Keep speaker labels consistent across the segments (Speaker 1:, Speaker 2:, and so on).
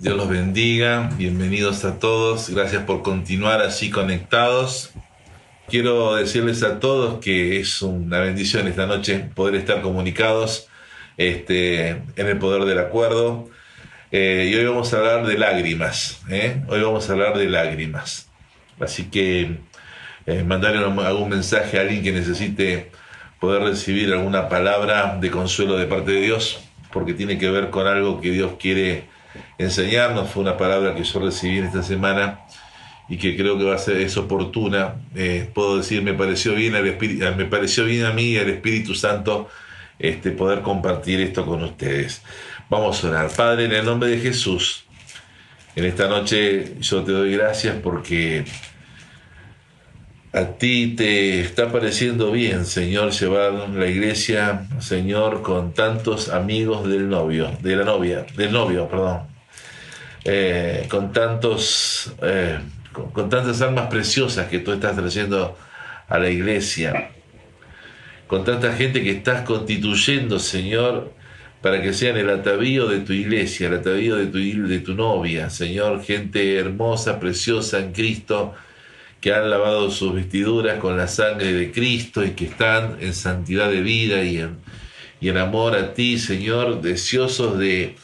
Speaker 1: Dios los bendiga, bienvenidos a todos, gracias por continuar así conectados. Quiero decirles a todos que es una bendición esta noche poder estar comunicados este, en el poder del acuerdo. Eh, y hoy vamos a hablar de lágrimas, ¿eh? hoy vamos a hablar de lágrimas. Así que eh, mandarle algún mensaje a alguien que necesite poder recibir alguna palabra de consuelo de parte de Dios, porque tiene que ver con algo que Dios quiere enseñarnos. Fue una palabra que yo recibí en esta semana y que creo que va a ser es oportuna. Eh, puedo decir, me pareció bien al Espíritu, me pareció bien a mí y al Espíritu Santo este, poder compartir esto con ustedes. Vamos a orar. Padre, en el nombre de Jesús, en esta noche yo te doy gracias porque a ti te está pareciendo bien, Señor, llevar la iglesia, Señor, con tantos amigos del novio, de la novia, del novio, perdón, eh, con tantos, eh, con, tantas almas preciosas que tú estás trayendo a la iglesia, con tanta gente que estás constituyendo, Señor, para que sean el atavío de tu iglesia, el atavío de tu, de tu novia, Señor, gente hermosa, preciosa en Cristo, que han lavado sus vestiduras con la sangre de Cristo y que están en santidad de vida y en, y en amor a ti, Señor, deseosos de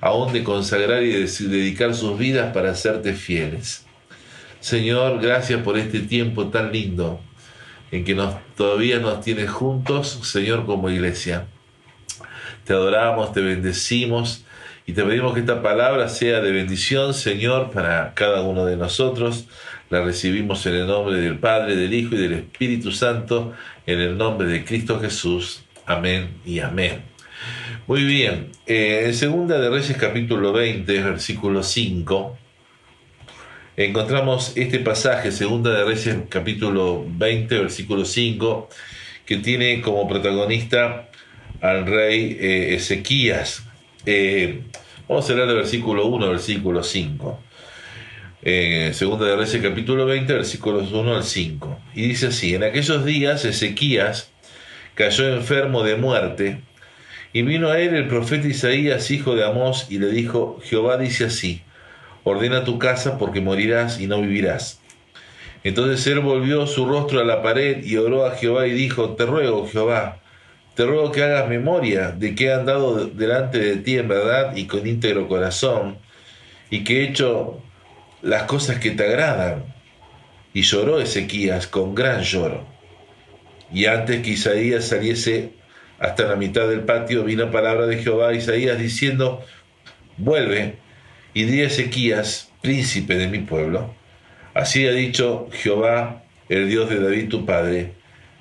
Speaker 1: aún de consagrar y de dedicar sus vidas para hacerte fieles. Señor, gracias por este tiempo tan lindo en que todavía nos tienes juntos, Señor, como iglesia. Te adoramos, te bendecimos y te pedimos que esta palabra sea de bendición, Señor, para cada uno de nosotros la recibimos en el nombre del Padre, del Hijo y del Espíritu Santo, en el nombre de Cristo Jesús. Amén y amén. Muy bien, eh, en Segunda de Reyes capítulo 20, versículo 5, encontramos este pasaje, Segunda de Reyes capítulo 20, versículo 5, que tiene como protagonista al rey eh, Ezequías. Eh, vamos a leer el versículo 1, versículo 5 Segunda de Reyes capítulo 20, versículos 1 al 5. Y dice así, en aquellos días Ezequías cayó enfermo de muerte, y vino a él el profeta Isaías, hijo de Amós, y le dijo, Jehová dice así, ordena tu casa porque morirás y no vivirás. Entonces él volvió su rostro a la pared y oró a Jehová y dijo, te ruego, Jehová, te ruego que hagas memoria de que he andado delante de ti en verdad y con íntegro corazón, y que he hecho las cosas que te agradan. Y lloró Ezequías con gran lloro. Y antes que Isaías saliese hasta la mitad del patio, vino palabra de Jehová a Isaías diciendo, vuelve y di a Ezequías, príncipe de mi pueblo, así ha dicho Jehová, el Dios de David tu padre,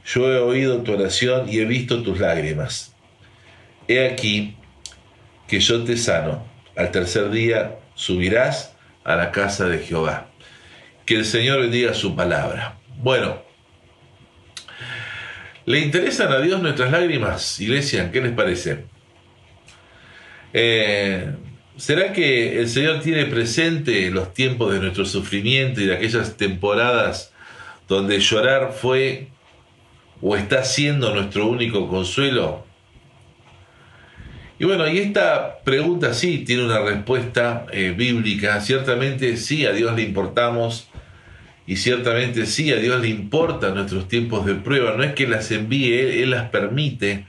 Speaker 1: yo he oído tu oración y he visto tus lágrimas. He aquí que yo te sano, al tercer día subirás a la casa de Jehová. Que el Señor bendiga su palabra. Bueno, ¿le interesan a Dios nuestras lágrimas, iglesia? ¿Qué les parece? Eh, ¿Será que el Señor tiene presente los tiempos de nuestro sufrimiento y de aquellas temporadas donde llorar fue o está siendo nuestro único consuelo? Y bueno, y esta pregunta sí tiene una respuesta eh, bíblica. Ciertamente sí, a Dios le importamos y ciertamente sí, a Dios le importan nuestros tiempos de prueba. No es que las envíe, Él, las permite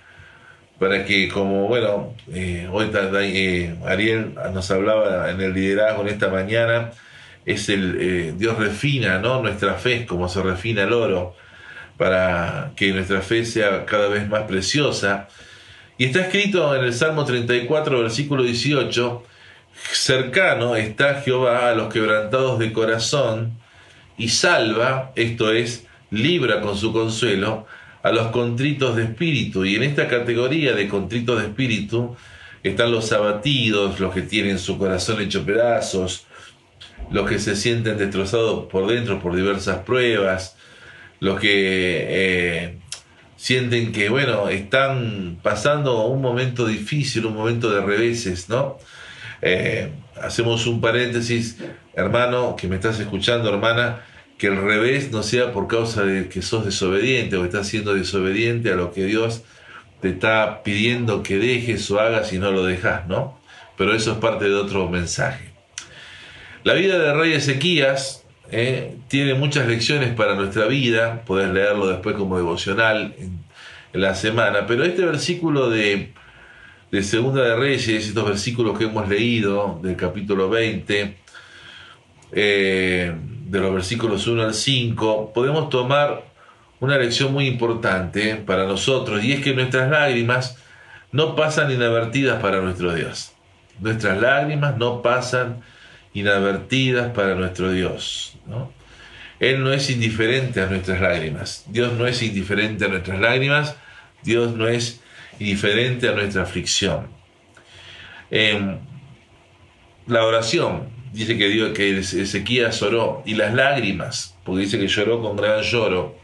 Speaker 1: para que, como bueno, eh, hoy eh, Ariel nos hablaba en el liderazgo en esta mañana, es el Dios refina ¿no? nuestra fe como se refina el oro, para que nuestra fe sea cada vez más preciosa y está escrito en el Salmo 34, versículo 18, cercano está Jehová a los quebrantados de corazón y salva, esto es, libra con su consuelo, a los contritos de espíritu. Y en esta categoría de contritos de espíritu están los abatidos, los que tienen su corazón hecho pedazos, los que se sienten destrozados por dentro por diversas pruebas, los que eh, sienten que, bueno, están pasando un momento difícil, un momento de reveses, ¿no? Eh, hacemos un paréntesis, hermano, que me estás escuchando, hermana, que el revés no sea por causa de que sos desobediente o estás siendo desobediente a lo que Dios te está pidiendo que dejes o hagas y no lo dejas, ¿no? Pero eso es parte de otro mensaje. La vida del rey Ezequías eh, tiene muchas lecciones para nuestra vida, podés leerlo después como devocional en, la semana, pero este versículo de, de Segunda de Reyes, estos versículos que hemos leído del capítulo 20, eh, de los versículos 1 al 5, podemos tomar una lección muy importante para nosotros, y es que nuestras lágrimas no pasan inadvertidas para nuestro Dios. Nuestras lágrimas no pasan inadvertidas para nuestro Dios. Él no es indiferente a nuestras lágrimas. Dios no es indiferente a nuestras lágrimas. Dios no es indiferente a nuestra aflicción. la oración dice que, Dios, que Ezequías oró y las lágrimas, porque dice que lloró con gran lloro,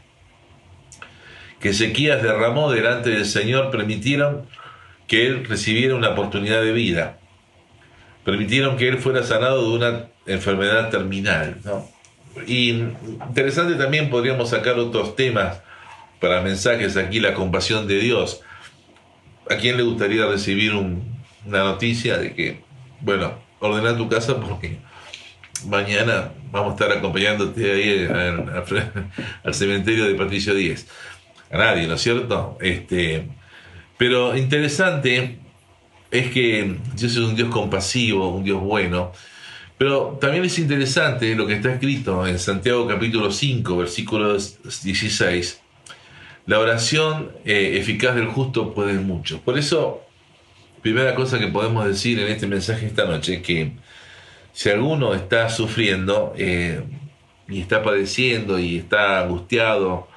Speaker 1: que Ezequías derramó delante del Señor, permitieron que él recibiera una oportunidad de vida, permitieron que él fuera sanado de una enfermedad terminal. Y interesante también podríamos sacar otros temas para mensajes aquí, la compasión de Dios. ¿A quién le gustaría recibir una noticia de que, bueno, ordena tu casa porque mañana vamos a estar acompañándote ahí al, cementerio de Patricio Díez. A nadie, ¿no es cierto? Este, pero interesante es que Dios es un Dios compasivo, un Dios bueno, pero también es interesante lo que está escrito en Santiago capítulo 5, versículo 16. La oración eh, eficaz del justo puede mucho. Por eso primera cosa que podemos decir en este mensaje esta noche es que si alguno está sufriendo eh, y está padeciendo y está angustiado,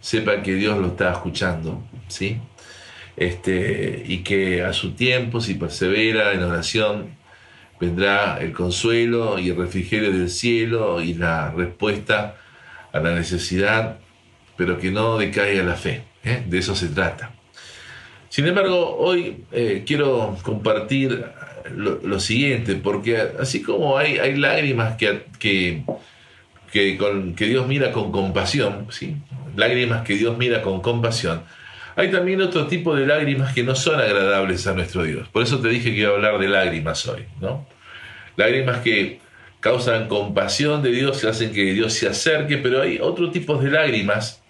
Speaker 1: sepa que Dios lo está escuchando, ¿sí? Este, y que a su tiempo, si persevera en oración, vendrá el consuelo y el refrigerio del cielo y la respuesta a la necesidad, pero que no decaiga la fe. ¿eh? De eso se trata. Sin embargo, hoy eh, quiero compartir lo, siguiente, porque así como hay, hay lágrimas que, que, que, con, que Dios mira con compasión, ¿sí? lágrimas que Dios mira con compasión, hay también otro tipo de lágrimas que no son agradables a nuestro Dios. Por eso te dije que iba a hablar de lágrimas hoy, ¿no? Lágrimas que causan compasión de Dios, que hacen que Dios se acerque, pero hay otro tipo de lágrimas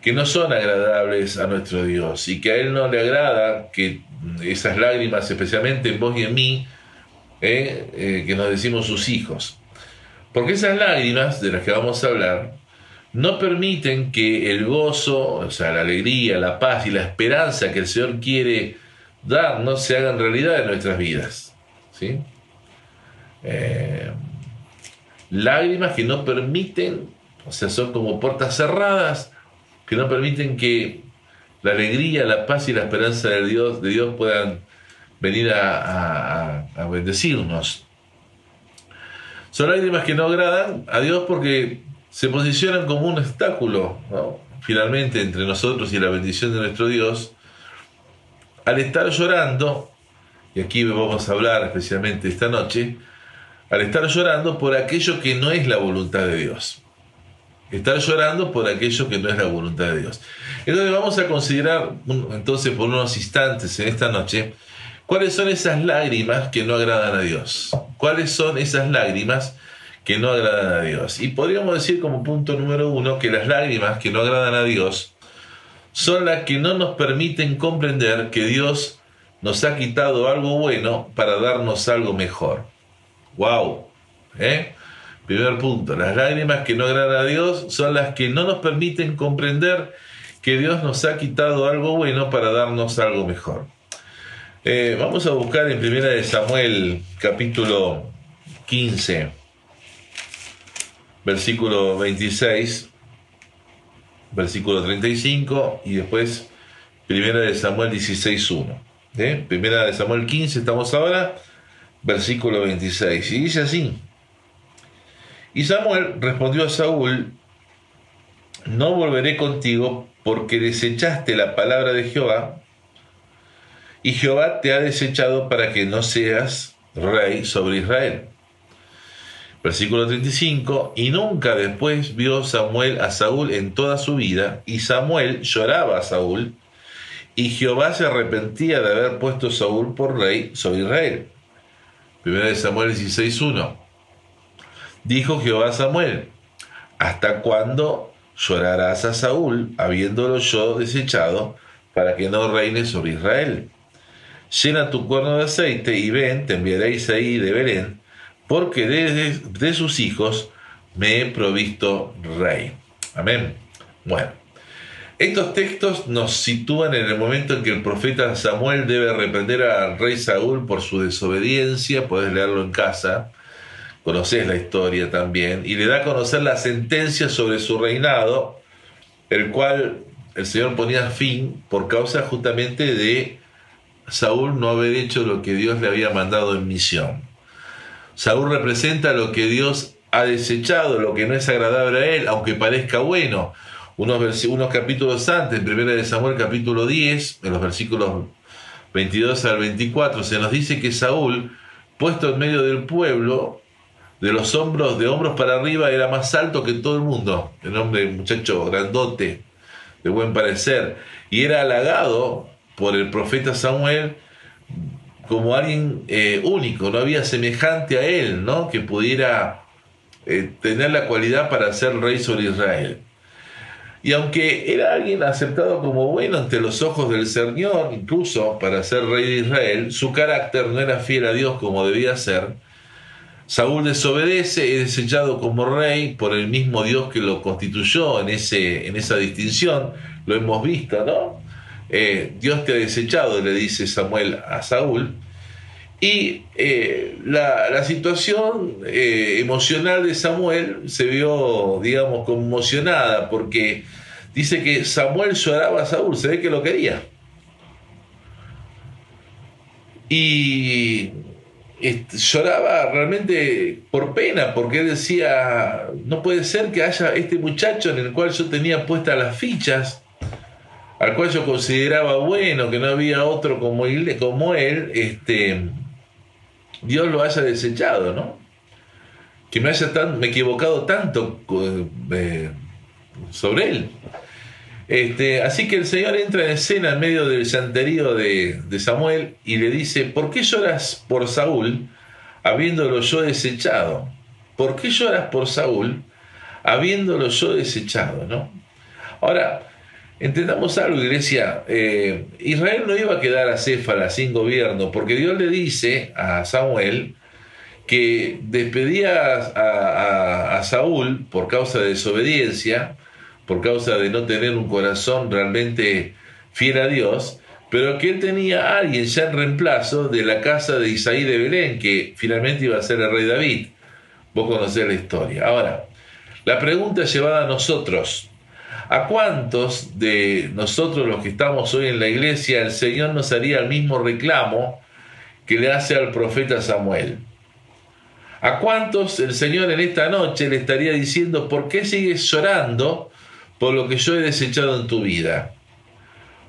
Speaker 1: que no son agradables a nuestro Dios y que a Él no le agrada que esas lágrimas, especialmente en vos y en mí, eh, eh, que nos decimos sus hijos. Porque esas lágrimas de las que vamos a hablar no permiten que el gozo, o sea, la alegría, la paz y la esperanza que el Señor quiere darnos se hagan realidad en nuestras vidas. ¿sí? Eh, lágrimas que no permiten, o sea, son como puertas cerradas que no permiten que la alegría, la paz y la esperanza de Dios, de Dios puedan venir a, bendecirnos. Son lágrimas que no agradan a Dios porque se posicionan como un obstáculo, finalmente, entre nosotros y la bendición de nuestro Dios. Al estar llorando, y aquí vamos a hablar especialmente esta noche, al estar llorando por aquello que no es la voluntad de Dios. Estar llorando por aquello que no es la voluntad de Dios. Entonces vamos a considerar entonces por unos instantes en esta noche cuáles son esas lágrimas que no agradan a Dios. ¿Cuáles son esas lágrimas que no agradan a Dios? Y podríamos decir como punto número uno que las lágrimas que no agradan a Dios son las que no nos permiten comprender que Dios nos ha quitado algo bueno para darnos algo mejor. ¡Wow! ¿Eh? Primer punto, las lágrimas que no agradan a Dios son las que no nos permiten comprender que Dios nos ha quitado algo bueno para darnos algo mejor. Eh, vamos a buscar en Primera de Samuel capítulo 15, versículo 26, versículo 35 y después Primera de Samuel 16.1. ¿Eh? Primera de Samuel 15 estamos ahora, versículo 26. Y dice así. Y Samuel respondió a Saúl, no volveré contigo porque desechaste la palabra de Jehová, y Jehová te ha desechado para que no seas rey sobre Israel. Versículo 35, y nunca después vio Samuel a Saúl en toda su vida, y Samuel lloraba a Saúl, y Jehová se arrepentía de haber puesto a Saúl por rey sobre Israel. 1 Samuel 16.1 Dijo Jehová a Samuel, ¿hasta cuándo llorarás a Saúl, habiéndolo yo desechado, para que no reine sobre Israel? Llena tu cuerno de aceite y ven, te enviaré ahí de Belén, porque de, sus hijos me he provisto rey. Amén. Bueno, estos textos nos sitúan en el momento en que el profeta Samuel debe reprender al rey Saúl por su desobediencia, puedes leerlo en casa, conoces la historia también, y le da a conocer la sentencia sobre su reinado, el cual el Señor ponía fin por causa justamente de Saúl no haber hecho lo que Dios le había mandado en misión. Saúl representa lo que Dios ha desechado, lo que no es agradable a él, aunque parezca bueno. Unos, unos capítulos antes, en 1 de Samuel capítulo 10, en los versículos 22 al 24, se nos dice que Saúl, puesto en medio del pueblo, de los hombros, de hombros para arriba, era más alto que todo el mundo. El hombre, muchacho grandote, de buen parecer. Y era halagado por el profeta Samuel como alguien eh, único, no había semejante a él, ¿no? Que pudiera eh, tener la cualidad para ser rey sobre Israel. Y aunque era alguien aceptado como bueno ante los ojos del Señor, incluso para ser rey de Israel, su carácter no era fiel a Dios como debía ser. Saúl desobedece y es desechado como rey por el mismo Dios que lo constituyó en, ese, en esa distinción. Lo hemos visto, ¿no? Eh, Dios te ha desechado, le dice Samuel a Saúl. Y eh, la, situación eh, emocional de Samuel se vio, digamos, conmocionada porque dice que Samuel lloraba a Saúl, se ve que lo quería. Y lloraba realmente por pena, porque él decía, no puede ser que haya este muchacho en el cual yo tenía puestas las fichas, al cual yo consideraba bueno, que no había otro como él, como él este, Dios lo haya desechado, ¿no? Que me haya tan, me equivocado tanto eh, sobre él. Este, así que el Señor entra en escena en medio del santerío de, de, Samuel y le dice, ¿por qué lloras por Saúl habiéndolo yo desechado? ¿Por qué lloras por Saúl habiéndolo yo desechado? ¿no? Ahora, Entendamos algo, iglesia. Eh, Israel no iba a quedar a Céfala sin gobierno, porque Dios le dice a Samuel que despedía a, Saúl por causa de desobediencia, por causa de no tener un corazón realmente fiel a Dios, pero que él tenía a alguien ya en reemplazo de la casa de Isaí de Belén, que finalmente iba a ser el rey David. Vos conocés la historia. Ahora, la pregunta llevada a nosotros, ¿A cuántos de nosotros los que estamos hoy en la iglesia el Señor nos haría el mismo reclamo que le hace al profeta Samuel? ¿A cuántos el Señor en esta noche le estaría diciendo, ¿por qué sigues llorando por lo que yo he desechado en tu vida?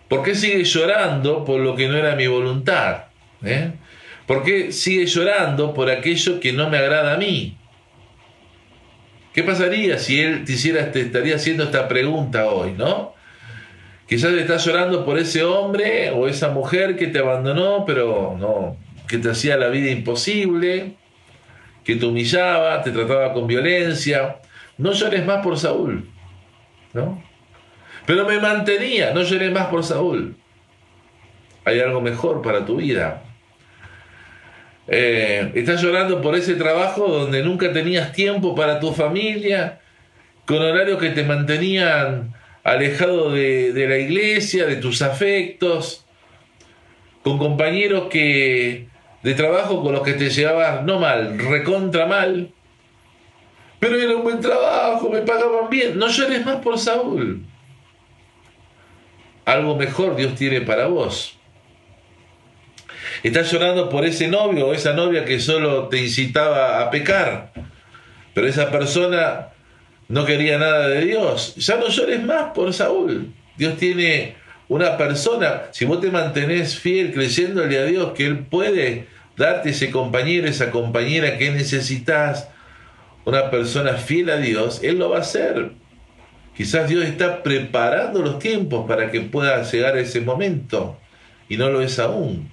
Speaker 1: ¿Por qué sigues llorando por lo que no era mi voluntad? ¿Eh? ¿Por qué sigues llorando por aquello que no me agrada a mí? ¿Qué pasaría si él te, hiciera, estaría haciendo esta pregunta hoy, no? Quizás estás llorando por ese hombre o esa mujer que te abandonó, pero no, que te hacía la vida imposible, que te humillaba, te trataba con violencia. No llores más por Saúl, ¿no? Pero me mantenía, no llores más por Saúl. Hay algo mejor para tu vida. Eh, estás llorando por ese trabajo donde nunca tenías tiempo para tu familia, con horarios que te mantenían alejado de, la iglesia, de tus afectos, con compañeros que de trabajo con los que te llevabas no mal, recontra mal, pero era un buen trabajo, me pagaban bien. No llores más por Saúl. Algo mejor Dios tiene para vos. Estás llorando por ese novio o esa novia que solo te incitaba a pecar, pero esa persona no quería nada de Dios. Ya no llores más por Saúl. Dios tiene una persona, si vos te mantenés fiel creyéndole a Dios que Él puede darte ese compañero, esa compañera que necesitas, una persona fiel a Dios, Él lo va a hacer. Quizás Dios está preparando los tiempos para que pueda llegar a ese momento y no lo es aún.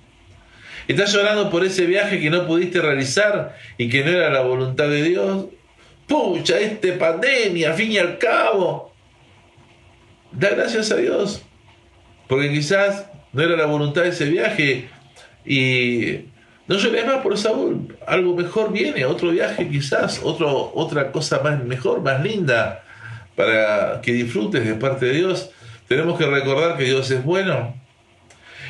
Speaker 1: Estás llorando por ese viaje que no pudiste realizar y que no era la voluntad de Dios. pucha, este pandemia, fin y al cabo. Da gracias a Dios, porque quizás no era la voluntad de ese viaje y no llores más por Saúl, algo mejor viene, otro viaje quizás, otro, otra cosa más mejor, más linda, para que disfrutes de parte de Dios. Tenemos que recordar que Dios es bueno.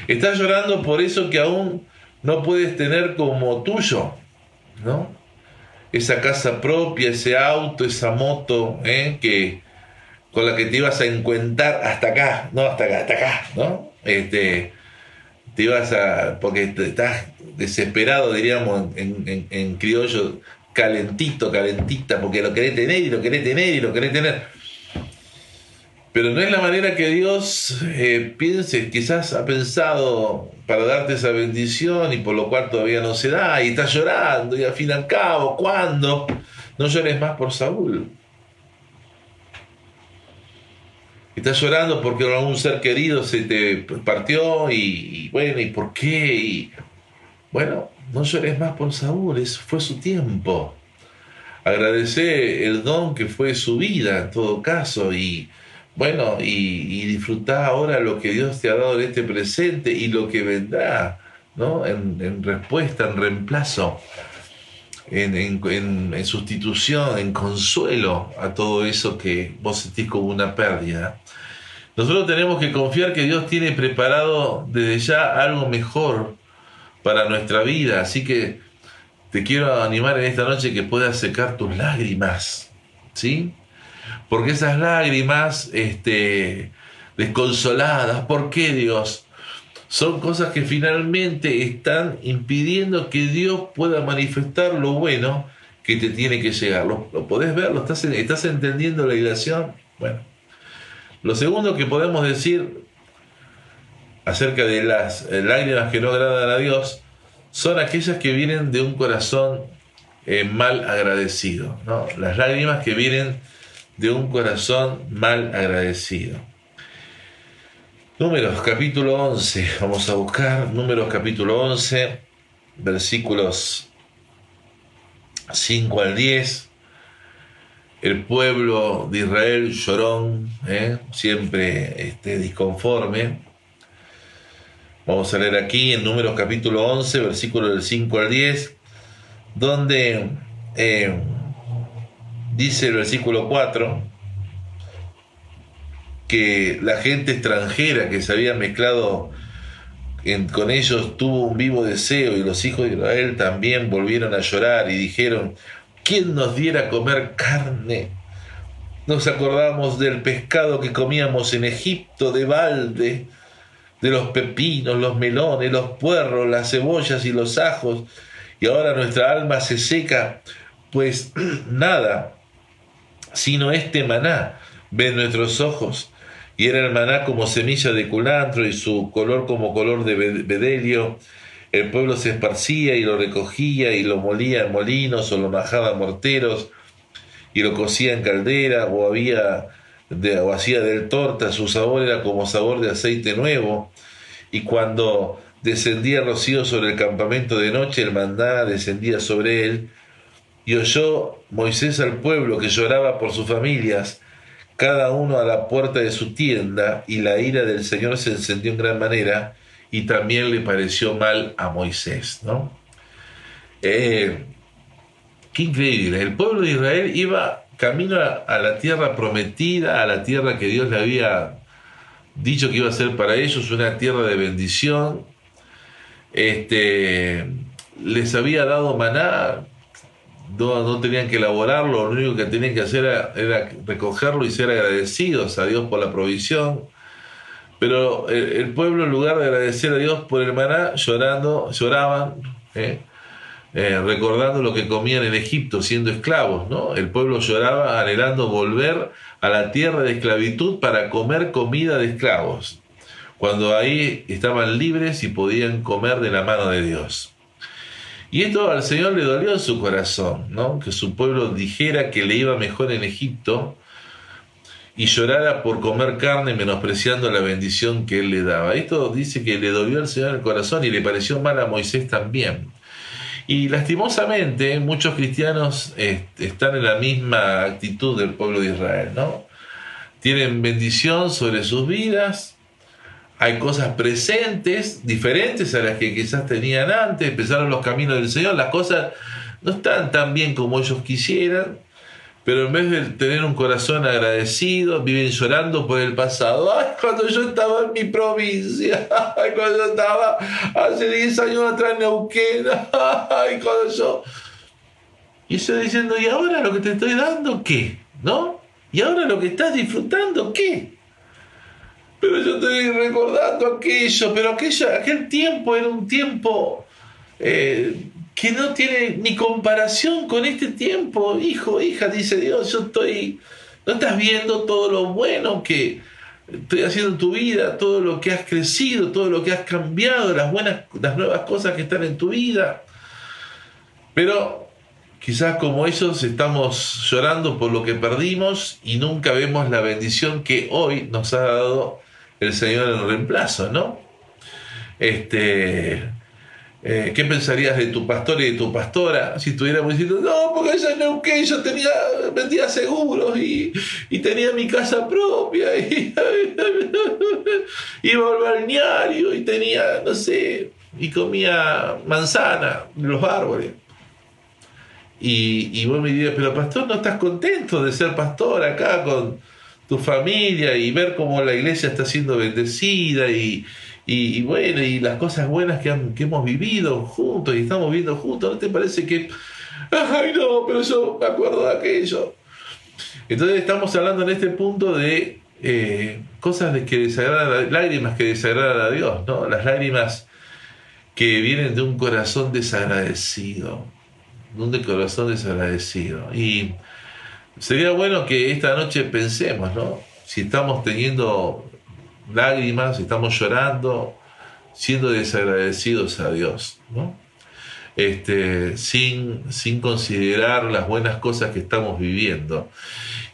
Speaker 1: Estás llorando por eso que aún no puedes tener como tuyo, ¿no? Esa casa propia, ese auto, esa moto, ¿eh? que con la que te ibas a encuentrar hasta acá, no hasta acá, hasta acá, ¿no? Este, te ibas a, porque estás desesperado, diríamos, en, en, criollo, calentito, calentita, porque lo querés tener y lo querés tener y lo querés tener. Pero no es la manera que Dios eh, piense, quizás ha pensado para darte esa bendición y por lo cual todavía no se da y estás llorando y al fin y al cabo, ¿cuándo? No llores más por Saúl. Estás llorando porque algún ser querido se te partió y, bueno, ¿y por qué? Y, bueno, no llores más por Saúl, eso fue su tiempo. Agradece el don que fue su vida en todo caso y bueno, y, disfrutar ahora lo que Dios te ha dado en este presente y lo que vendrá, ¿no? En, respuesta, en reemplazo, en, en, sustitución, en consuelo a todo eso que vos sentís como una pérdida. Nosotros tenemos que confiar que Dios tiene preparado desde ya algo mejor para nuestra vida, así que te quiero animar en esta noche que puedas secar tus lágrimas, ¿sí? Porque esas lágrimas este, desconsoladas, ¿por qué Dios? Son cosas que finalmente están impidiendo que Dios pueda manifestar lo bueno que te tiene que llegar. ¿Lo, podés ver? ¿Lo estás, ¿Estás entendiendo la ilación? Bueno. Lo segundo que podemos decir acerca de las eh, lágrimas que no agradan a Dios son aquellas que vienen de un corazón eh, mal agradecido. ¿no? Las lágrimas que vienen de un corazón mal agradecido. Números capítulo 11, vamos a buscar números capítulo 11, versículos 5 al 10. El pueblo de Israel llorón, ¿eh? siempre este, disconforme. Vamos a leer aquí en números capítulo 11, versículos del 5 al 10, donde... Eh, dice el versículo 4 que la gente extranjera que se había mezclado con ellos tuvo un vivo deseo y los hijos de Israel también volvieron a llorar y dijeron, ¿quién nos diera comer carne? Nos acordamos del pescado que comíamos en Egipto de balde, de los pepinos, los melones, los puerros, las cebollas y los ajos, y ahora nuestra alma se seca, pues nada sino este maná ven nuestros ojos. Y era el maná como semilla de culantro y su color como color de bedelio. El pueblo se esparcía y lo recogía y lo molía en molinos o lo majaba en morteros y lo cocía en caldera o, había de, o hacía del torta. Su sabor era como sabor de aceite nuevo. Y cuando descendía rocío sobre el campamento de noche, el maná descendía sobre él y oyó Moisés al pueblo que lloraba por sus familias, cada uno a la puerta de su tienda, y la ira del Señor se encendió en gran manera, y también le pareció mal a Moisés, ¿no? Eh, qué increíble, el pueblo de Israel iba camino a, la tierra prometida, a la tierra que Dios le había dicho que iba a ser para ellos una tierra de bendición. Este, les había dado maná, no, tenían que elaborarlo, lo único que tenían que hacer era, recogerlo y ser agradecidos a Dios por la provisión. Pero el, pueblo, en lugar de agradecer a Dios por el maná, llorando, lloraban, ¿eh? Eh, recordando lo que comían en Egipto siendo esclavos. ¿no? El pueblo lloraba anhelando volver a la tierra de esclavitud para comer comida de esclavos, cuando ahí estaban libres y podían comer de la mano de Dios. Y esto al Señor le dolió en su corazón, ¿no? Que su pueblo dijera que le iba mejor en Egipto y llorara por comer carne menospreciando la bendición que él le daba. Esto dice que le dolió al Señor el corazón y le pareció mal a Moisés también. Y lastimosamente muchos cristianos están en la misma actitud del pueblo de Israel, ¿no? Tienen bendición sobre sus vidas, hay cosas presentes, diferentes a las que quizás tenían antes, empezaron los caminos del Señor, las cosas no están tan bien como ellos quisieran, pero en vez de tener un corazón agradecido, viven llorando por el pasado. Ay, cuando yo estaba en mi provincia, ay, cuando yo estaba hace 10 años atrás en Neuquén, ay, cuando yo... Y yo diciendo, ¿y ahora lo que te estoy dando qué? ¿No? ¿Y ahora lo que estás disfrutando qué? Pero yo estoy recordando aquello, pero aquella, aquel tiempo era un tiempo eh, que no tiene ni comparación con este tiempo, hijo, hija, dice Dios, yo estoy, no estás viendo todo lo bueno que estoy haciendo en tu vida, todo lo que has crecido, todo lo que has cambiado, las buenas, las nuevas cosas que están en tu vida. Pero quizás como ellos estamos llorando por lo que perdimos y nunca vemos la bendición que hoy nos ha dado el Señor en reemplazo, ¿no? Este, eh, ¿Qué pensarías de tu pastor y de tu pastora si estuviéramos diciendo, no, porque ella no que yo tenía, vendía seguros y, tenía mi casa propia y iba al balneario y tenía, no sé, y comía manzana de los árboles? Y, y vos me dirías, pero pastor, ¿no estás contento de ser pastor acá con, tu familia y ver cómo la iglesia está siendo bendecida y, y, bueno, y las cosas buenas que, que, hemos vivido juntos y estamos viviendo juntos, ¿no te parece que, ay no, pero yo me acuerdo de aquello? Entonces estamos hablando en este punto de eh, cosas de que desagradan, lágrimas que desagradan a Dios, ¿no? Las lágrimas que vienen de un corazón desagradecido, de un corazón desagradecido. Y Sería bueno que esta noche pensemos, ¿no? Si estamos teniendo lágrimas, si estamos llorando, siendo desagradecidos a Dios, ¿no? Este, sin, sin considerar las buenas cosas que estamos viviendo.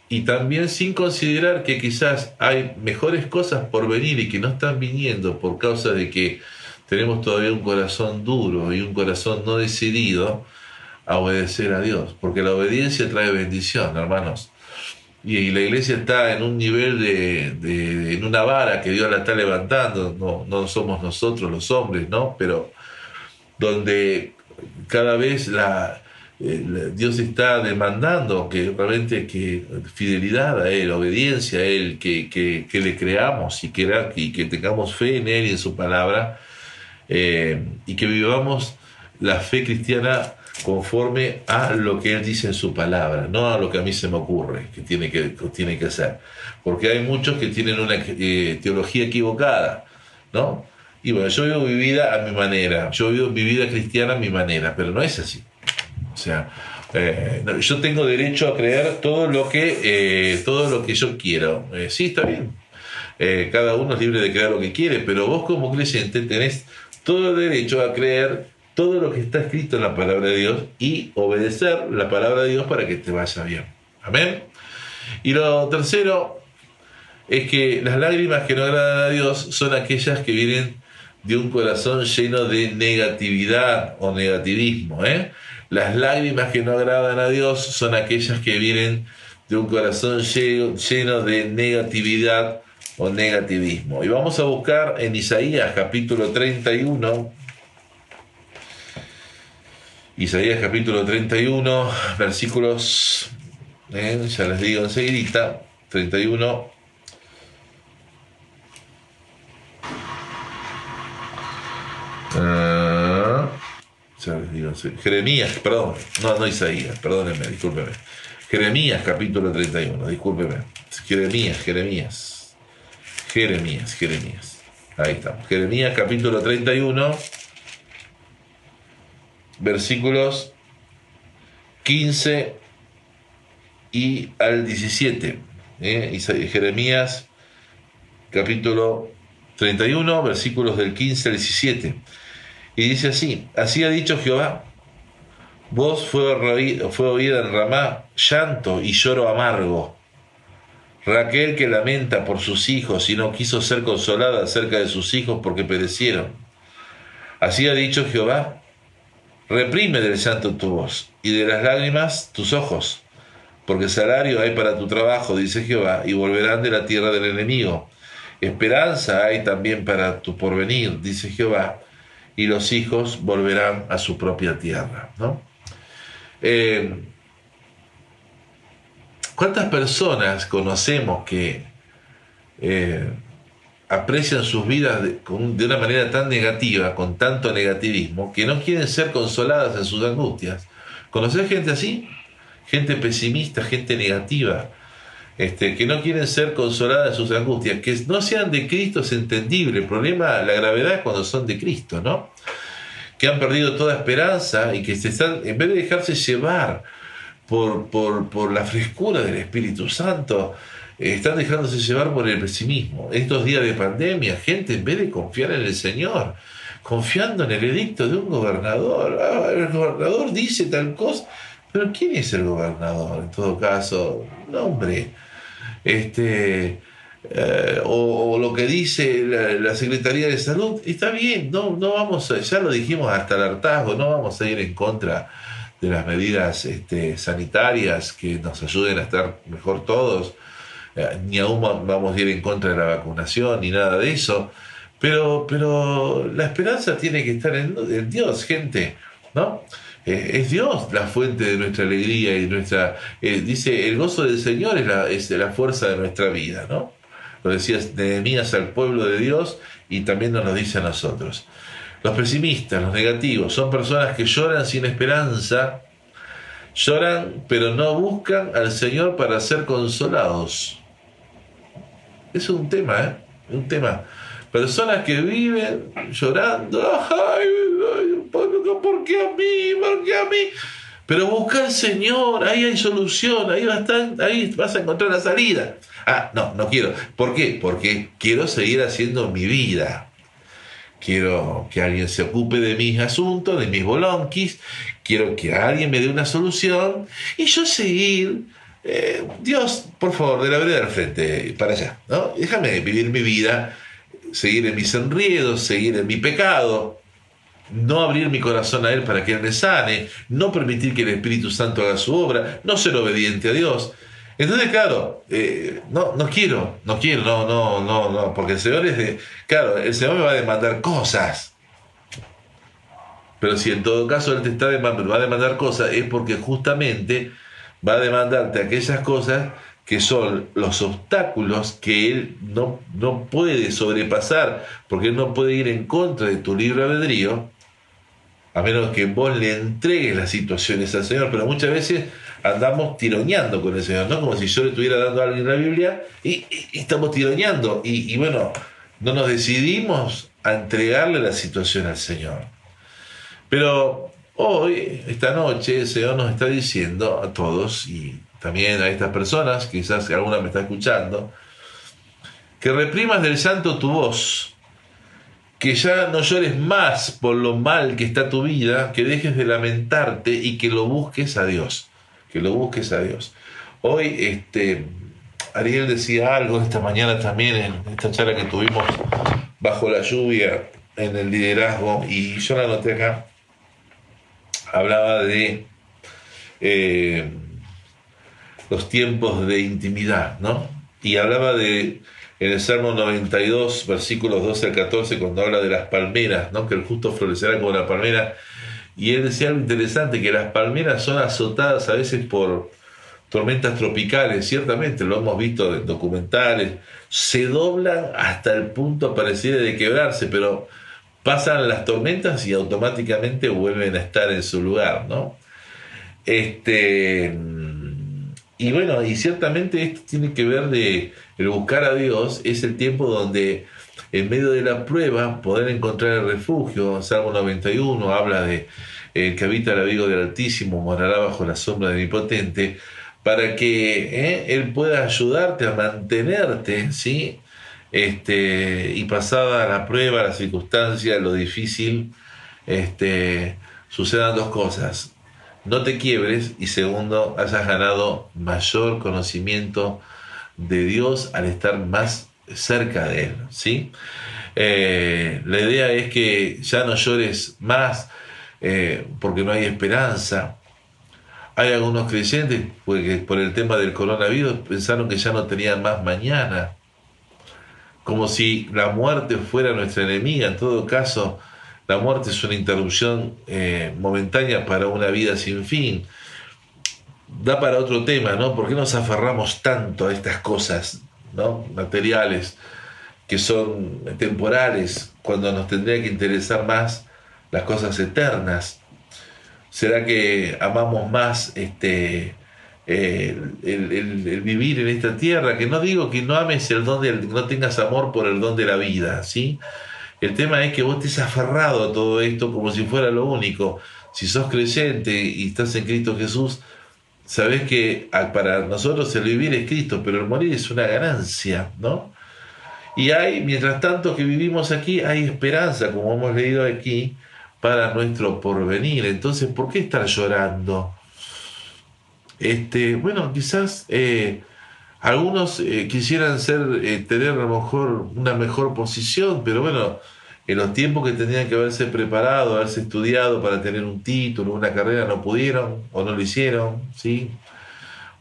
Speaker 1: Y también sin considerar que quizás hay mejores cosas por venir y que no están viniendo por causa de que tenemos todavía un corazón duro y un corazón no decidido a obedecer a Dios, porque la obediencia trae bendición, hermanos. Y, la iglesia está en un nivel de, en una vara que Dios la está levantando, no, no somos nosotros los hombres, ¿no? Pero donde cada vez eh, Dios está demandando que realmente que fidelidad a Él, obediencia a Él, que, que, le creamos y que, y que tengamos fe en Él y en su palabra, eh, y que vivamos la fe cristiana conforme a lo que Él dice en su palabra, no a lo que a mí se me ocurre que tiene que, tiene que ser. Porque hay muchos que tienen una eh, teología equivocada, ¿no? Y bueno, yo vivo mi vida a mi manera, yo vivo mi vida cristiana a mi manera, pero no es así. O sea, eh, yo tengo derecho a creer todo lo que, eh, todo lo que yo quiero. sí, está bien. cada uno es libre de creer lo que quiere, pero vos como creyente tenés todo el derecho a creer todo lo que está escrito en la palabra de Dios y obedecer la palabra de Dios para que te vaya bien. Amén. Y lo tercero es que las lágrimas que no agradan a Dios son aquellas que vienen de un corazón lleno de negatividad o negativismo. ¿eh? Las lágrimas que no agradan a Dios son aquellas que vienen de un corazón lleno de negatividad o negativismo. Y vamos a buscar en Isaías capítulo 31 Isaías capítulo 31, versículos, eh, ya les digo enseguida, 31. Ah, ya Jeremías, perdón, no, no Isaías, perdónenme, discúlpeme. Jeremías capítulo 31, discúlpeme. Jeremías, Jeremías. Jeremías, Jeremías. Ahí estamos. Jeremías capítulo 31 versículos 15 y al 17. ¿eh? Jeremías capítulo 31, versículos del 15 al 17. Y dice así, así ha dicho Jehová, voz fue, fue oída en Ramá, llanto y lloro amargo. Raquel que lamenta por sus hijos y no quiso ser consolada acerca de sus hijos porque perecieron. Así ha dicho Jehová, Reprime del llanto tu voz y de las lágrimas tus ojos, porque salario hay para tu trabajo, dice Jehová, y volverán de la tierra del enemigo. Esperanza hay también para tu porvenir, dice Jehová, y los hijos volverán a su propia tierra. ¿no? Eh, ¿Cuántas personas conocemos que eh, aprecian sus vidas de, una manera tan negativa, con tanto negativismo, que no quieren ser consoladas en sus angustias? ¿Conocer gente así? Gente pesimista, gente negativa, este, que no quieren ser consoladas en sus angustias, que no sean de Cristo es entendible. El problema, la gravedad cuando son de Cristo, ¿no? Que han perdido toda esperanza y que se están, en vez de dejarse llevar por, por, la frescura del Espíritu Santo, están dejándose llevar por el pesimismo. Estos días de pandemia, gente, en vez de confiar en el Señor, confiando en el edicto de un gobernador, ah, el gobernador dice tal cosa, pero ¿quién es el gobernador en todo caso? No, hombre este, eh, o, lo que dice la, Secretaría de Salud, está bien, no, no vamos a, ya lo dijimos hasta el hartazgo, no vamos a ir en contra de las medidas este, sanitarias que nos ayuden a estar mejor todos, eh, ni aún vamos a ir en contra de la vacunación, ni nada de eso, pero, pero la esperanza tiene que estar en, Dios, gente, ¿no? Eh, es Dios la fuente de nuestra alegría y nuestra... Eh, dice, el gozo del Señor es la, es la fuerza de nuestra vida, ¿no? Lo decía Nehemías al pueblo de Dios y también nos lo dice a nosotros. Los pesimistas, los negativos, son personas que lloran sin esperanza, lloran pero no buscan al Señor para ser consolados. Es un tema, ¿eh? Un tema. Personas que viven llorando, ay, ¿por qué a mí? ¿Por qué a mí? Pero busca al Señor, ahí hay solución, ahí, ahí vas a encontrar la salida. Ah, no, no quiero. ¿Por qué? Porque quiero seguir haciendo mi vida. Quiero que alguien se ocupe de mis asuntos, de mis bolonquis. Quiero que alguien me dé una solución y yo seguir. Eh, Dios, por favor, de la vereda frente, para allá. ¿no? Déjame vivir mi vida seguir en mis enriedos, seguir en mi pecado, no abrir mi corazón a Él para que Él me sane, no permitir que el Espíritu Santo haga su obra, no ser obediente a Dios. Entonces, claro, eh, no, no quiero, no quiero, no, no, no, no, porque el Señor es de, claro, el Señor me va a demandar cosas. Pero si en todo caso Él te está demandando, va a demandar cosas, es porque justamente va a demandarte aquellas cosas que son los obstáculos que él no, no puede sobrepasar, porque él no puede ir en contra de tu libre albedrío, a menos que vos le entregues las situaciones al Señor, pero muchas veces andamos tironeando con el Señor, ¿no? Como si yo le estuviera dando a alguien la Biblia y, estamos tironeando y, y, bueno, no nos decidimos a entregarle la situación al Señor. Pero hoy, esta noche, el Señor nos está diciendo a todos, y también a estas personas, quizás alguna me está escuchando, que reprimas del santo tu voz, que ya no llores más por lo mal que está tu vida, que dejes de lamentarte y que lo busques a Dios, que lo busques a Dios. Hoy este, Ariel decía algo esta mañana también en esta charla que tuvimos bajo la lluvia en el liderazgo y yo la noté acá, hablaba de... Eh, los tiempos de intimidad, ¿no? Y hablaba de, en el Salmo 92, versículos 12 al 14, cuando habla de las palmeras, ¿no? Que el justo florecerá como la palmera. Y él decía algo interesante, que las palmeras son azotadas a veces por tormentas tropicales, ciertamente, lo hemos visto en documentales, se doblan hasta el punto pareciera de quebrarse, pero pasan las tormentas y automáticamente vuelven a estar en su lugar, ¿no? Este y bueno, y ciertamente esto tiene que ver de el buscar a Dios, es el tiempo donde en medio de la prueba poder encontrar el refugio. Salmo 91 habla de el que habita el abrigo del Altísimo morará bajo la sombra del Omnipotente, para que eh, Él pueda ayudarte a mantenerte, ¿sí? Este, y pasada la prueba, la circunstancia, lo difícil, este, sucedan dos cosas no te quiebres y segundo, hayas ganado mayor conocimiento de Dios al estar más cerca de Él. ¿sí? Eh, la idea es que ya no llores más eh, porque no hay esperanza. Hay algunos creyentes que por el tema del coronavirus pensaron que ya no tenían más mañana, como si la muerte fuera nuestra enemiga. En todo caso, la muerte es una interrupción eh, momentánea para una vida sin fin. Da para otro tema, ¿no? ¿Por qué nos aferramos tanto a estas cosas, ¿no? Materiales, que son temporales, cuando nos tendría que interesar más las cosas eternas. ¿Será que amamos más este, el, vivir en esta tierra? Que no digo que no ames el don del, no tengas amor por el don de la vida, ¿sí? El tema es que vos estés aferrado a todo esto como si fuera lo único. Si sos creyente y estás en Cristo Jesús, sabés que para nosotros el vivir es Cristo, pero el morir es una ganancia, ¿no? Y hay, mientras tanto que vivimos aquí, hay esperanza, como hemos leído aquí, para nuestro porvenir. Entonces, ¿por qué estar llorando? Este, bueno, quizás eh, algunos eh, quisieran ser, eh, tener a lo mejor una mejor posición, pero bueno, en los tiempos que tenían que haberse preparado, haberse estudiado para tener un título, una carrera, no pudieron o no lo hicieron, ¿sí?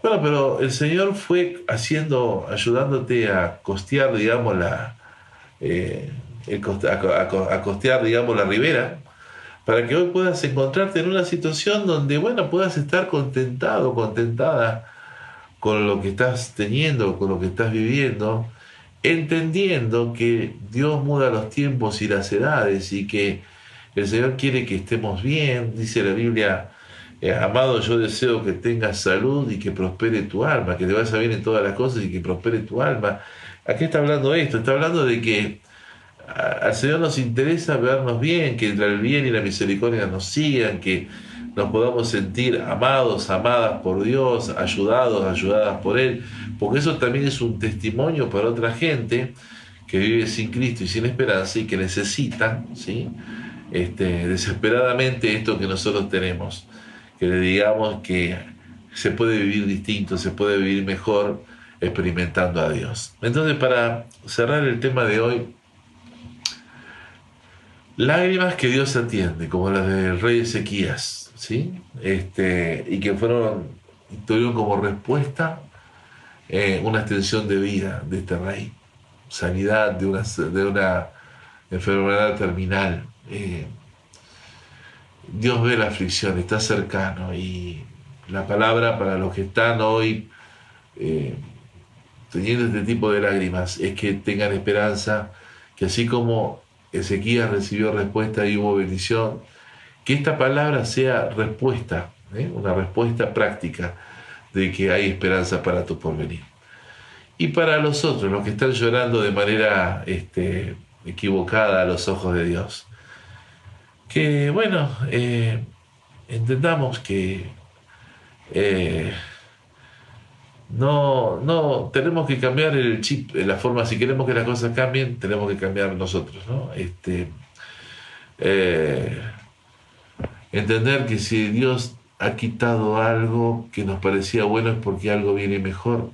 Speaker 1: Bueno, pero el Señor fue haciendo, ayudándote a costear, digamos, la, a, costear, digamos, la ribera, para que hoy puedas encontrarte en una situación donde, bueno, puedas estar contentado, contentada con lo que estás teniendo, con lo que estás viviendo, entendiendo que Dios muda los tiempos y las edades y que el Señor quiere que estemos bien, dice la Biblia, eh, amado, yo deseo que tengas salud y que prospere tu alma, que te vaya bien en todas las cosas y que prospere tu alma. ¿A qué está hablando esto? Está hablando de que al Señor nos interesa vernos bien, que el bien y la misericordia nos sigan, que nos podamos sentir amados, amadas por Dios, ayudados, ayudadas por Él, porque eso también es un testimonio para otra gente que vive sin Cristo y sin esperanza y que necesitan, ¿sí? Este, desesperadamente esto que nosotros tenemos, que le digamos que se puede vivir distinto, se puede vivir mejor experimentando a Dios. Entonces, para cerrar el tema de hoy, Lágrimas que Dios atiende, como las del rey Ezequías, ¿sí? Este, y que fueron, tuvieron como respuesta eh, una extensión de vida de este rey, sanidad de una, de una enfermedad terminal. Eh, Dios ve la aflicción, está cercano y la palabra para los que están hoy eh, teniendo este tipo de lágrimas es que tengan esperanza, que así como Ezequías recibió respuesta y hubo bendición. Que esta palabra sea respuesta, ¿eh? una respuesta práctica de que hay esperanza para tu porvenir. Y para los otros, los que están llorando de manera este, equivocada a los ojos de Dios, que bueno, eh, entendamos que eh, no, no, tenemos que cambiar el chip, la forma, si queremos que las cosas cambien, tenemos que cambiar nosotros, ¿no? Este, eh, entender que si Dios ha quitado algo que nos parecía bueno es porque algo viene mejor.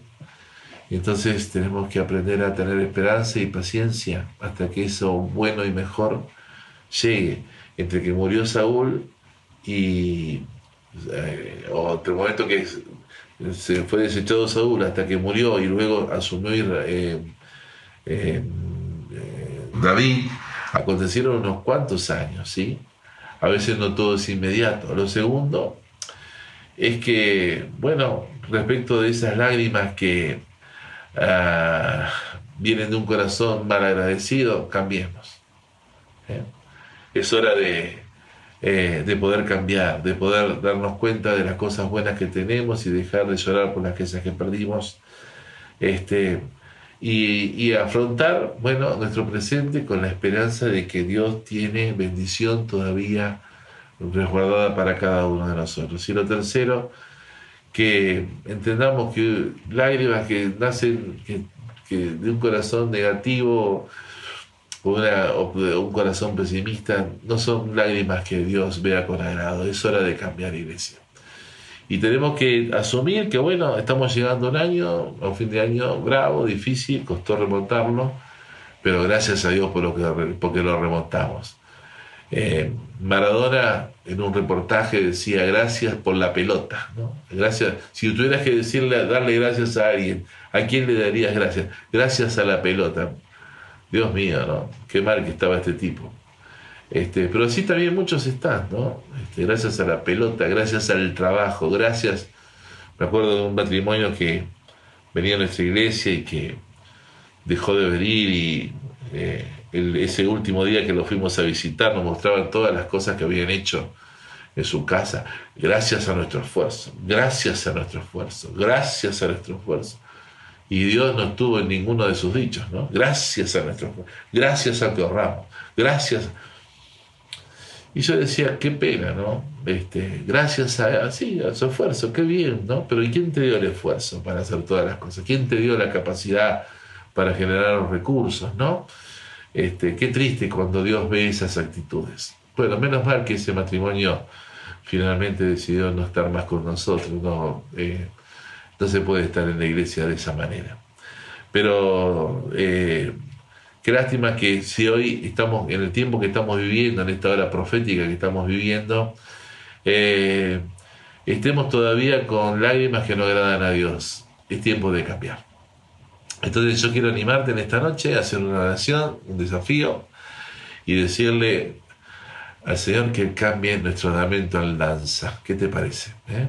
Speaker 1: entonces tenemos que aprender a tener esperanza y paciencia hasta que eso bueno y mejor llegue. Entre que murió Saúl y eh, otro momento que se fue desechado Saúl hasta que murió y luego asumió eh, eh, David, acontecieron unos cuantos años, ¿sí? A veces no todo es inmediato. Lo segundo es que, bueno, respecto de esas lágrimas que ah, vienen de un corazón mal agradecido, cambiemos. ¿eh? Es hora de eh, de poder cambiar, de poder darnos cuenta de las cosas buenas que tenemos y dejar de llorar por las cosas que perdimos. Este, y, afrontar, bueno, nuestro presente con la esperanza de que Dios tiene bendición todavía resguardada para cada uno de nosotros. Y lo tercero, que entendamos que lágrimas que nacen que de un corazón negativo, un corazón pesimista, no son lágrimas que Dios vea con agrado, es hora de cambiar iglesia. Y tenemos que asumir que, bueno, estamos llegando a un año, a un fin de año bravo, difícil, costó remontarlo, pero gracias a Dios por lo que, porque lo remontamos. Eh, Maradona en un reportaje decía gracias por la pelota. Gracias, si tuvieras que decirle, darle gracias a alguien, ¿a quién le darías gracias? Gracias a la pelota. Dios mío, ¿no? Qué mal que estaba este tipo. Este, pero así también muchos están, ¿no? Este, gracias a la pelota, gracias al trabajo, gracias. Me acuerdo de un matrimonio que venía a nuestra iglesia y que dejó de venir y eh, ese último día que lo fuimos a visitar nos mostraban todas las cosas que habían hecho en su casa, gracias a nuestro esfuerzo, gracias a nuestro esfuerzo, gracias a nuestro esfuerzo. Y Dios no estuvo en ninguno de sus dichos, ¿no? Gracias a nuestro gracias a que ahorramos, gracias. Y yo decía, qué pena, ¿no? Este, gracias a, a su esfuerzo, qué bien, ¿no? Pero ¿y quién te dio el esfuerzo para hacer todas las cosas? ¿Quién te dio la capacidad para generar los recursos, ¿no? Este, qué triste cuando Dios ve esas actitudes. Bueno, menos mal que ese matrimonio finalmente decidió no estar más con nosotros, no, eh, no se puede estar en la iglesia de esa manera. Pero eh, qué lástima que si hoy estamos en el tiempo que estamos viviendo, en esta hora profética que estamos viviendo, eh, estemos todavía con lágrimas que no agradan a Dios. Es tiempo de cambiar. Entonces yo quiero animarte en esta noche a hacer una oración, un desafío, y decirle al Señor que cambie nuestro lamento al danza. ¿Qué te parece? Eh?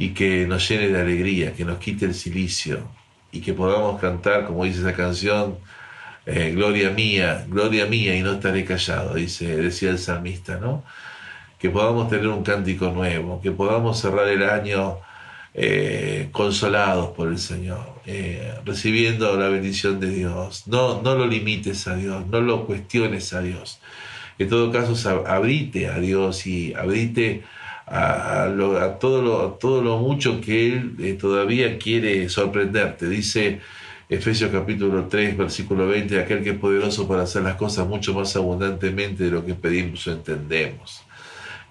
Speaker 1: Y que nos llene de alegría, que nos quite el silicio, y que podamos cantar, como dice esa canción, eh, Gloria mía, gloria mía, y no estaré callado, dice, decía el salmista, ¿no? Que podamos tener un cántico nuevo, que podamos cerrar el año eh, consolados por el Señor, eh, recibiendo la bendición de Dios. No, no lo limites a Dios, no lo cuestiones a Dios. En todo caso, abrite a Dios y abrite a, todo, lo, mucho que Él eh, todavía quiere sorprenderte. Dice Efesios capítulo 3, versículo 20, aquel que es poderoso para hacer las cosas mucho más abundantemente de lo que pedimos o entendemos.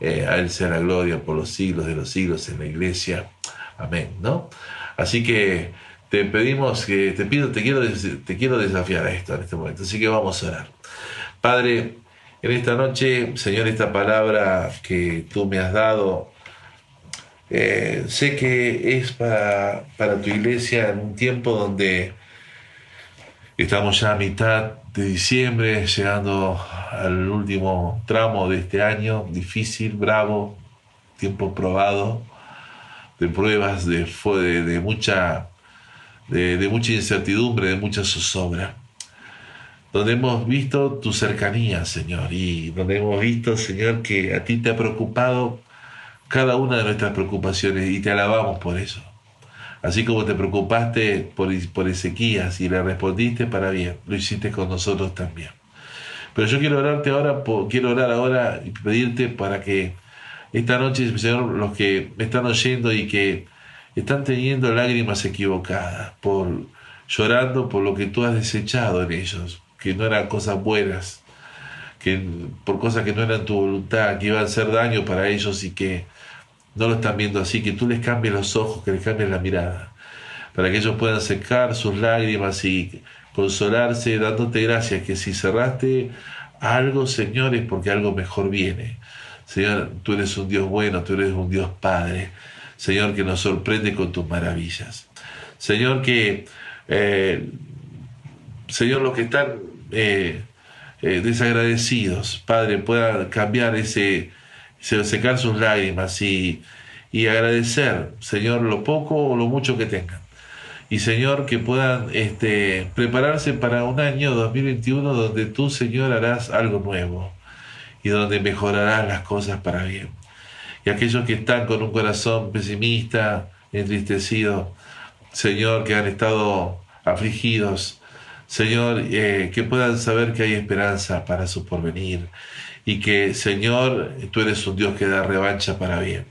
Speaker 1: a Él sea la gloria por los siglos de los siglos en la iglesia. Amén, ¿no? Así que te pedimos que, te pido, te quiero, te quiero desafiar a esto en este momento. Así que vamos a orar. Padre, en esta noche, Señor, esta palabra que tú me has dado, eh, sé que es para, para tu iglesia en un tiempo donde estamos ya a mitad de diciembre, llegando al último tramo de este año, difícil, bravo, tiempo probado de pruebas, de, de, de mucha, de, mucha incertidumbre, de mucha zozobra. Donde hemos visto tu cercanía, Señor, y donde hemos visto, Señor, que a ti te ha preocupado cada una de nuestras preocupaciones y te alabamos por eso. Así como te preocupaste por, por Ezequías y le respondiste para bien, lo hiciste con nosotros también. Pero yo quiero orarte ahora, quiero orar ahora y pedirte para que esta noche, Señor, los que me están oyendo y que están teniendo lágrimas equivocadas, por llorando por lo que tú has desechado en ellos, que no eran cosas buenas, que por cosas que no eran tu voluntad, que iban a hacer daño para ellos y que no lo están viendo así, que tú les cambies los ojos, que les cambies la mirada, para que ellos puedan secar sus lágrimas y consolarse dándote gracias, que si cerraste algo, Señor, es porque algo mejor viene Señor, tú eres un Dios bueno, tú eres un Dios Padre. Señor, que nos sorprende con tus maravillas. Señor, que, eh, Señor, los que están eh, eh, desagradecidos, Padre, puedan cambiar ese, secar sus lágrimas y, y agradecer, Señor, lo poco o lo mucho que tengan. Y Señor, que puedan este, prepararse para un año 2021 donde tú, Señor, harás algo nuevo y donde mejorarán las cosas para bien. Y aquellos que están con un corazón pesimista, entristecido, Señor, que han estado afligidos, Señor, eh, que puedan saber que hay esperanza para su porvenir y que, Señor, tú eres un Dios que da revancha para bien.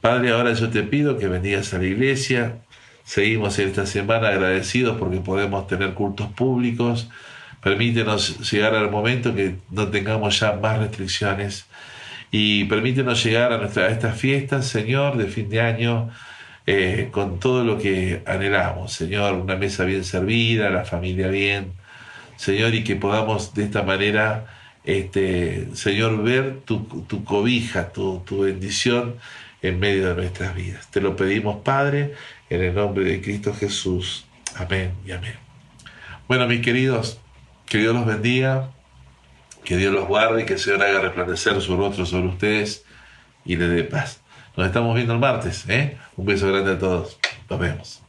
Speaker 1: Padre, ahora yo te pido que bendigas a la iglesia. Seguimos esta semana agradecidos porque podemos tener cultos públicos Permítenos llegar al momento que no tengamos ya más restricciones y permítenos llegar a, nuestra, estas fiestas, Señor, de fin de año, eh, con todo lo que anhelamos, Señor, una mesa bien servida, la familia bien, Señor, y que podamos de esta manera este, Señor, ver tu, tu cobija, tu, tu bendición en medio de nuestras vidas. Te lo pedimos, Padre, en el nombre de Cristo Jesús. Amén y amén. Bueno, mis queridos, que Dios los bendiga, que Dios los guarde, que el Señor haga resplandecer su rostro sobre ustedes y les dé paz. Nos estamos viendo el martes. ¿eh? Un beso grande a todos. Nos vemos.